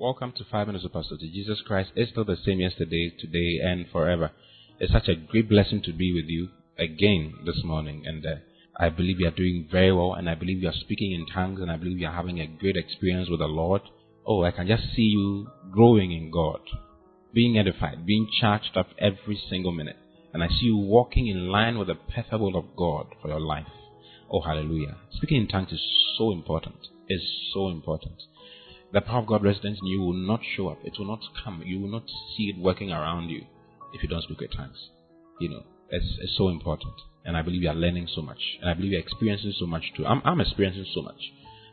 Welcome to Five Minutes of Pastor. Jesus Christ is still the same yesterday, today, and forever. It's such a great blessing to be with you again this morning, and uh, I believe you are doing very well, and I believe you are speaking in tongues, and I believe you are having a great experience with the Lord. Oh, I can just see you growing in God, being edified, being charged up every single minute, and I see you walking in line with the perfect will of God for your life. Oh, hallelujah! Speaking in tongues is so important. It's so important the power of God residents in you will not show up. It will not come. You will not see it working around you if you don't speak with tongues. You know, it's, it's so important. And I believe you are learning so much. And I believe you're experiencing so much too. I'm, I'm experiencing so much.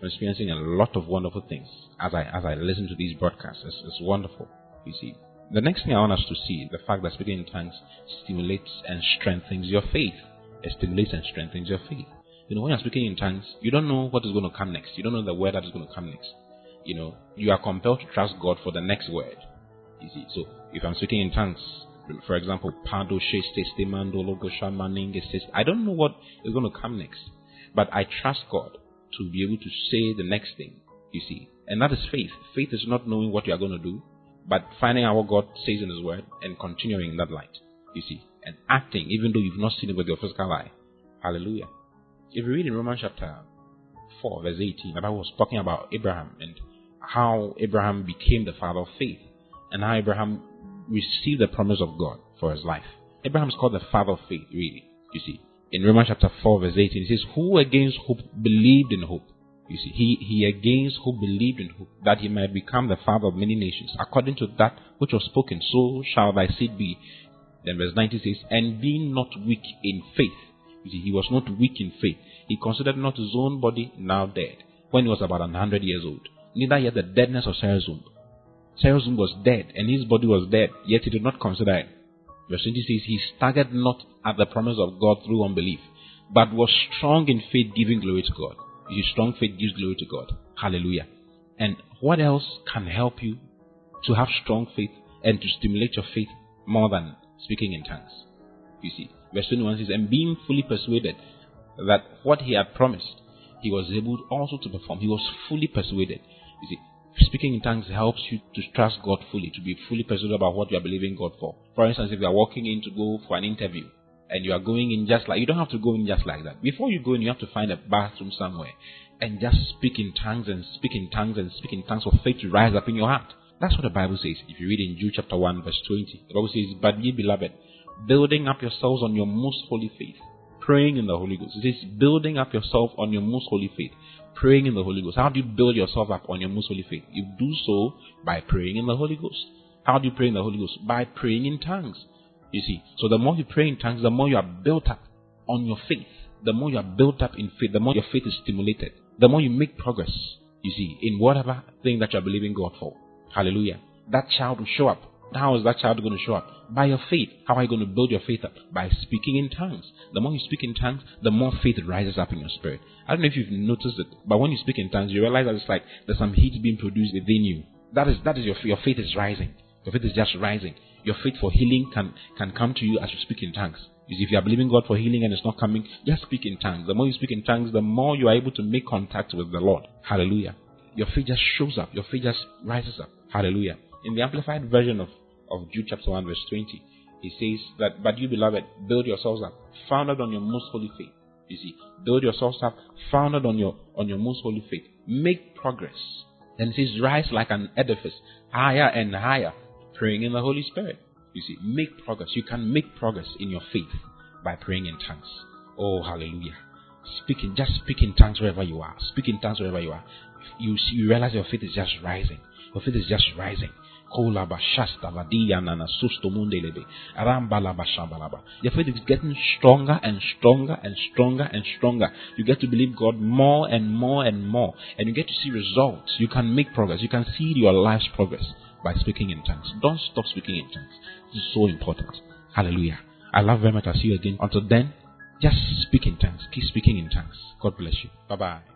I'm experiencing a lot of wonderful things as I, as I listen to these broadcasts. It's, it's wonderful, you see. The next thing I want us to see, is the fact that speaking in tongues stimulates and strengthens your faith. It stimulates and strengthens your faith. You know, when you're speaking in tongues, you don't know what is going to come next. You don't know the word that is going to come next you know, you are compelled to trust God for the next word. You see, so if I'm speaking in tongues, for example, Pado I don't know what is going to come next, but I trust God to be able to say the next thing. You see, and that is faith. Faith is not knowing what you are going to do, but finding out what God says in His Word and continuing in that light. You see, and acting even though you've not seen it with your physical eye. Hallelujah. If you read in Romans chapter 4, verse 18, the Bible was talking about Abraham and how Abraham became the father of faith and how Abraham received the promise of God for his life. Abraham is called the father of faith, really. You see, in Romans chapter 4, verse 18, it says, Who against hope believed in hope? You see, he, he against hope believed in hope, that he might become the father of many nations, according to that which was spoken, so shall thy seed be. Then verse 19 says, And being not weak in faith. You see, he was not weak in faith. He considered not his own body now dead, when he was about a hundred years old neither yet the deadness of. Sarah's womb was dead, and his body was dead, yet he did not consider it. Verse 20 says, He staggered not at the promise of God through unbelief, but was strong in faith, giving glory to God. His strong faith gives glory to God. Hallelujah. And what else can help you to have strong faith and to stimulate your faith more than speaking in tongues? You see, verse 21 says, And being fully persuaded that what he had promised, he was able also to perform. He was fully persuaded. You see, speaking in tongues helps you to trust God fully, to be fully persuaded about what you are believing God for. For instance, if you are walking in to go for an interview and you are going in just like you don't have to go in just like that. Before you go in, you have to find a bathroom somewhere and just speak in tongues and speak in tongues and speak in tongues for faith to rise up in your heart. That's what the Bible says. If you read in Jude chapter 1, verse 20, the Bible says, But ye beloved, building up yourselves on your most holy faith, praying in the Holy Ghost. It says, building up yourself on your most holy faith praying in the Holy Ghost. How do you build yourself up on your most holy faith? You do so by praying in the Holy Ghost. How do you pray in the Holy Ghost? By praying in tongues. You see, so the more you pray in tongues, the more you are built up on your faith. The more you are built up in faith, the more your faith is stimulated. The more you make progress, you see, in whatever thing that you are believing God for. Hallelujah. That child will show up how is that child going to show up? By your faith. How are you going to build your faith up? By speaking in tongues. The more you speak in tongues, the more faith rises up in your spirit. I don't know if you've noticed it, but when you speak in tongues, you realize that it's like there's some heat being produced within you. That is that is your your faith is rising. Your faith is just rising. Your faith for healing can can come to you as you speak in tongues. If you are believing God for healing and it's not coming, just speak in tongues. The more you speak in tongues, the more you are able to make contact with the Lord. Hallelujah. Your faith just shows up. Your faith just rises up. Hallelujah. In the amplified version of of Jude chapter 1, verse 20. He says that, But you, beloved, build yourselves up, founded on your most holy faith. You see, build yourselves up, founded on your on your most holy faith. Make progress. Then it says, Rise like an edifice, higher and higher, praying in the Holy Spirit. You see, make progress. You can make progress in your faith by praying in tongues. Oh, hallelujah. Speaking, just speak in tongues wherever you are. Speak in tongues wherever you are. You, see, you realize your faith is just rising. Your faith is just rising. Your faith is getting stronger and stronger and stronger and stronger. You get to believe God more and more and more. And you get to see results. You can make progress. You can see your life's progress by speaking in tongues. Don't stop speaking in tongues. This is so important. Hallelujah. I love very much. I'll see you again. Until then, just speak in tongues. Keep speaking in tongues. God bless you. Bye bye.